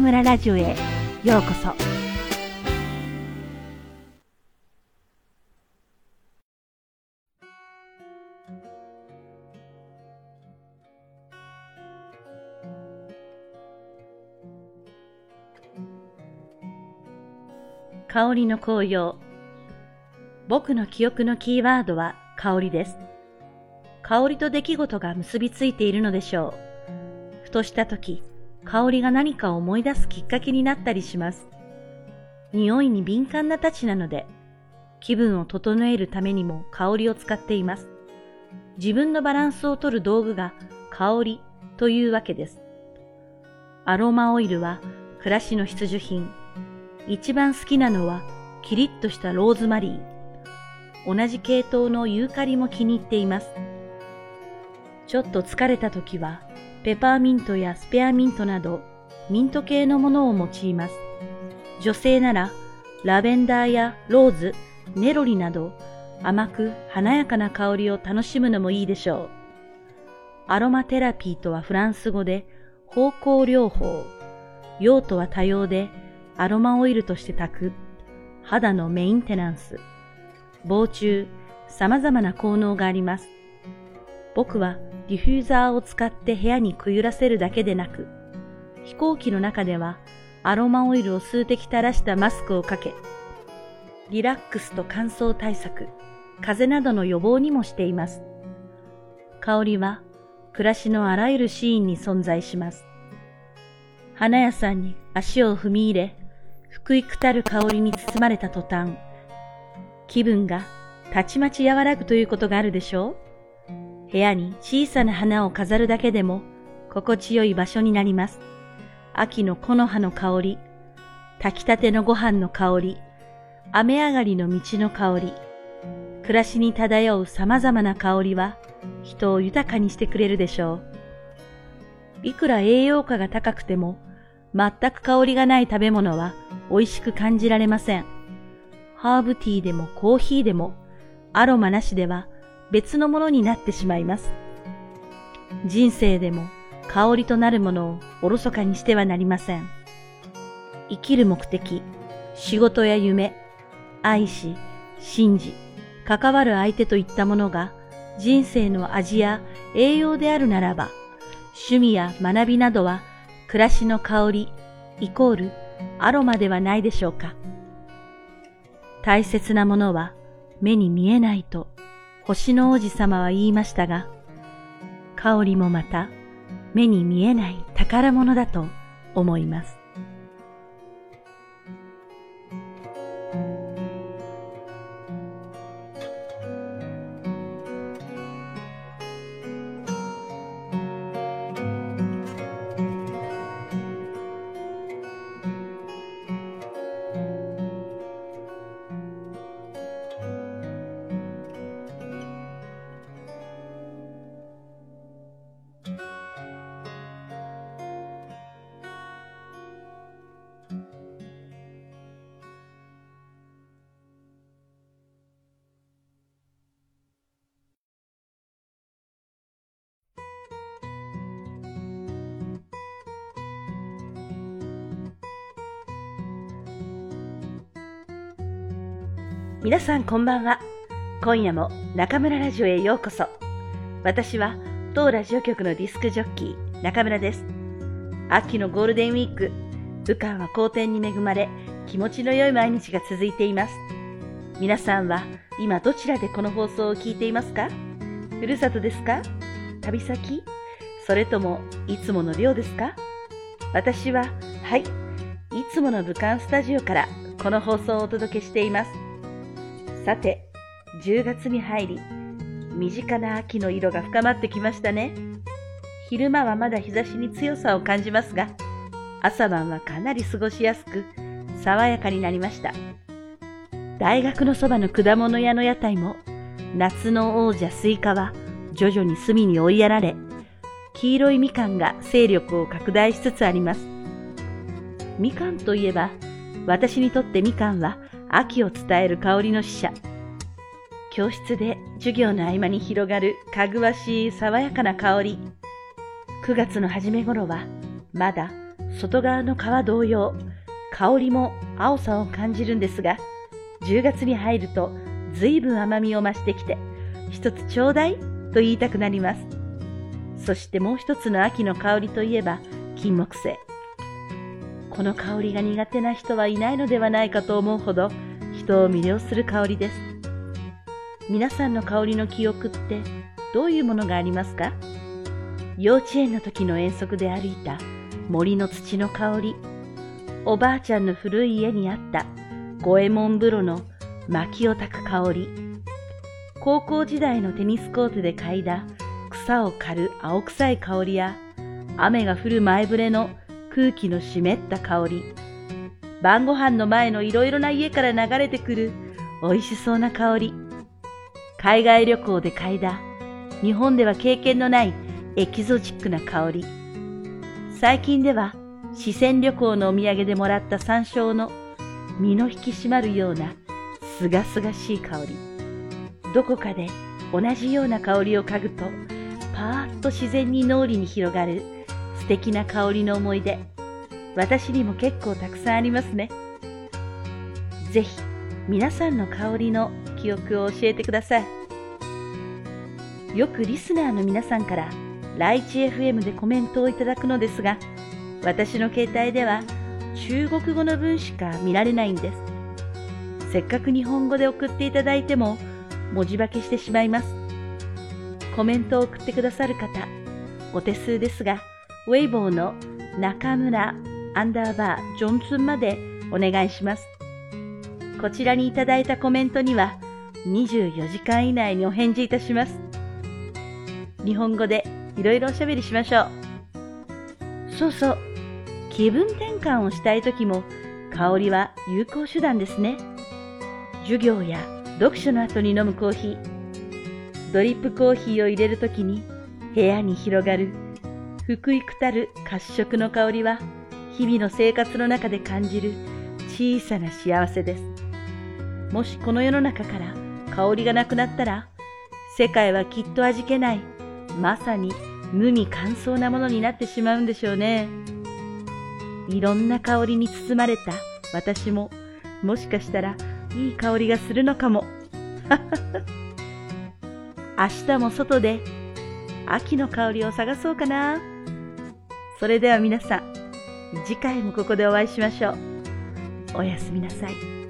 村ラジオへようこそ。香りの紅葉。僕の記憶のキーワードは香りです。香りと出来事が結びついているのでしょう。ふとした時香りが何かを思い出すきっかけになったりします。匂いに敏感なたちなので、気分を整えるためにも香りを使っています。自分のバランスをとる道具が香りというわけです。アロマオイルは暮らしの必需品。一番好きなのはキリッとしたローズマリー。同じ系統のユーカリも気に入っています。ちょっと疲れた時はペパーミントやスペアミントなどミント系のものを用います。女性ならラベンダーやローズ、ネロリなど甘く華やかな香りを楽しむのもいいでしょう。アロマテラピーとはフランス語で方向療法、用途は多様でアロマオイルとして炊く、肌のメインテナンス、防虫、様々な効能があります。僕はディフューザーを使って部屋にくゆらせるだけでなく、飛行機の中ではアロマオイルを数滴垂らしたマスクをかけ、リラックスと乾燥対策、風邪などの予防にもしています。香りは暮らしのあらゆるシーンに存在します。花屋さんに足を踏み入れ、福井くたる香りに包まれた途端、気分がたちまち和らぐということがあるでしょう？部屋に小さな花を飾るだけでも心地よい場所になります。秋の木の葉の香り、炊きたてのご飯の香り、雨上がりの道の香り、暮らしに漂う様々な香りは人を豊かにしてくれるでしょう。いくら栄養価が高くても全く香りがない食べ物は美味しく感じられません。ハーブティーでもコーヒーでもアロマなしでは別のものになってしまいます。人生でも香りとなるものをおろそかにしてはなりません。生きる目的、仕事や夢、愛し、信じ、関わる相手といったものが人生の味や栄養であるならば、趣味や学びなどは暮らしの香りイコールアロマではないでしょうか。大切なものは目に見えないと星の王子様は言いましたが、香りもまた目に見えない宝物だと思います。皆さんこんばんは。今夜も中村ラジオへようこそ。私は当ラジオ局のディスクジョッキー中村です。秋のゴールデンウィーク、武漢は好天に恵まれ、気持ちの良い毎日が続いています。皆さんは今どちらでこの放送を聞いていますか？ふるさとですか？旅先？それともいつもの寮ですか？私は、はい、いつもの武漢スタジオからこの放送をお届けしています。さて、10月に入り、身近な秋の色が深まってきましたね。昼間はまだ日差しに強さを感じますが、朝晩はかなり過ごしやすく、爽やかになりました。大学のそばの果物屋の屋台も、夏の王者スイカは徐々に隅に追いやられ、黄色いみかんが勢力を拡大しつつあります。みかんといえば、私にとってみかんは秋を伝える香りの使者。教室で授業の合間に広がるかぐわしい爽やかな香り。9月の初め頃はまだ外側の皮同様、香りも青さを感じるんですが、10月に入ると随分甘みを増してきて、一つちょうだいと言いたくなります。そしてもう一つの秋の香りといえば金木犀。この香りが苦手な人はいないのではないかと思うほど人を魅了する香りです。皆さんの香りの記憶ってどういうものがありますか？幼稚園の時の遠足で歩いた森の土の香り、おばあちゃんの古い家にあった五右衛門風呂の薪を焚く香り、高校時代のテニスコートで嗅いだ草を刈る青臭い香りや、雨が降る前触れの空気の湿った香り、晩ご飯の前のいろいろな家から流れてくる美味しそうな香り、海外旅行で嗅いだ日本では経験のないエキゾチックな香り、最近では四川旅行のお土産でもらった山椒の身の引き締まるようなすがすがしい香り。どこかで同じような香りを嗅ぐと、パーッと自然に脳裏に広がる素敵な香りの思い出。私にも結構たくさんありますね。ぜひ皆さんの香りの記憶を教えてください。よくリスナーの皆さんからライチ FM でコメントをいただくのですが、私の携帯では中国語の文しか見られないんです。せっかく日本語で送っていただいても文字化けしてしまいます。コメントを送ってくださる方、お手数ですが、ウェイボーの中村アンダーバージョンツンまでお願いします。こちらにいただいたコメントには24時間以内にお返事いたします。日本語でいろいろおしゃべりしましょう。そうそう。気分転換をしたい時も香りは有効手段ですね。授業や読書の後に飲むコーヒー、ドリップコーヒーを入れる時に部屋に広がる福育たる褐色の香りは日々の生活の中で感じる小さな幸せです。もしこの世の中から香りがなくなったら世界はきっと味気ないまさに無味乾燥なものになってしまうんでしょうね。いろんな香りに包まれた私も、もしかしたらいい香りがするのかも。明日も外で秋の香りを探そうかな。それでは皆さん、次回もここでお会いしましょう。おやすみなさい。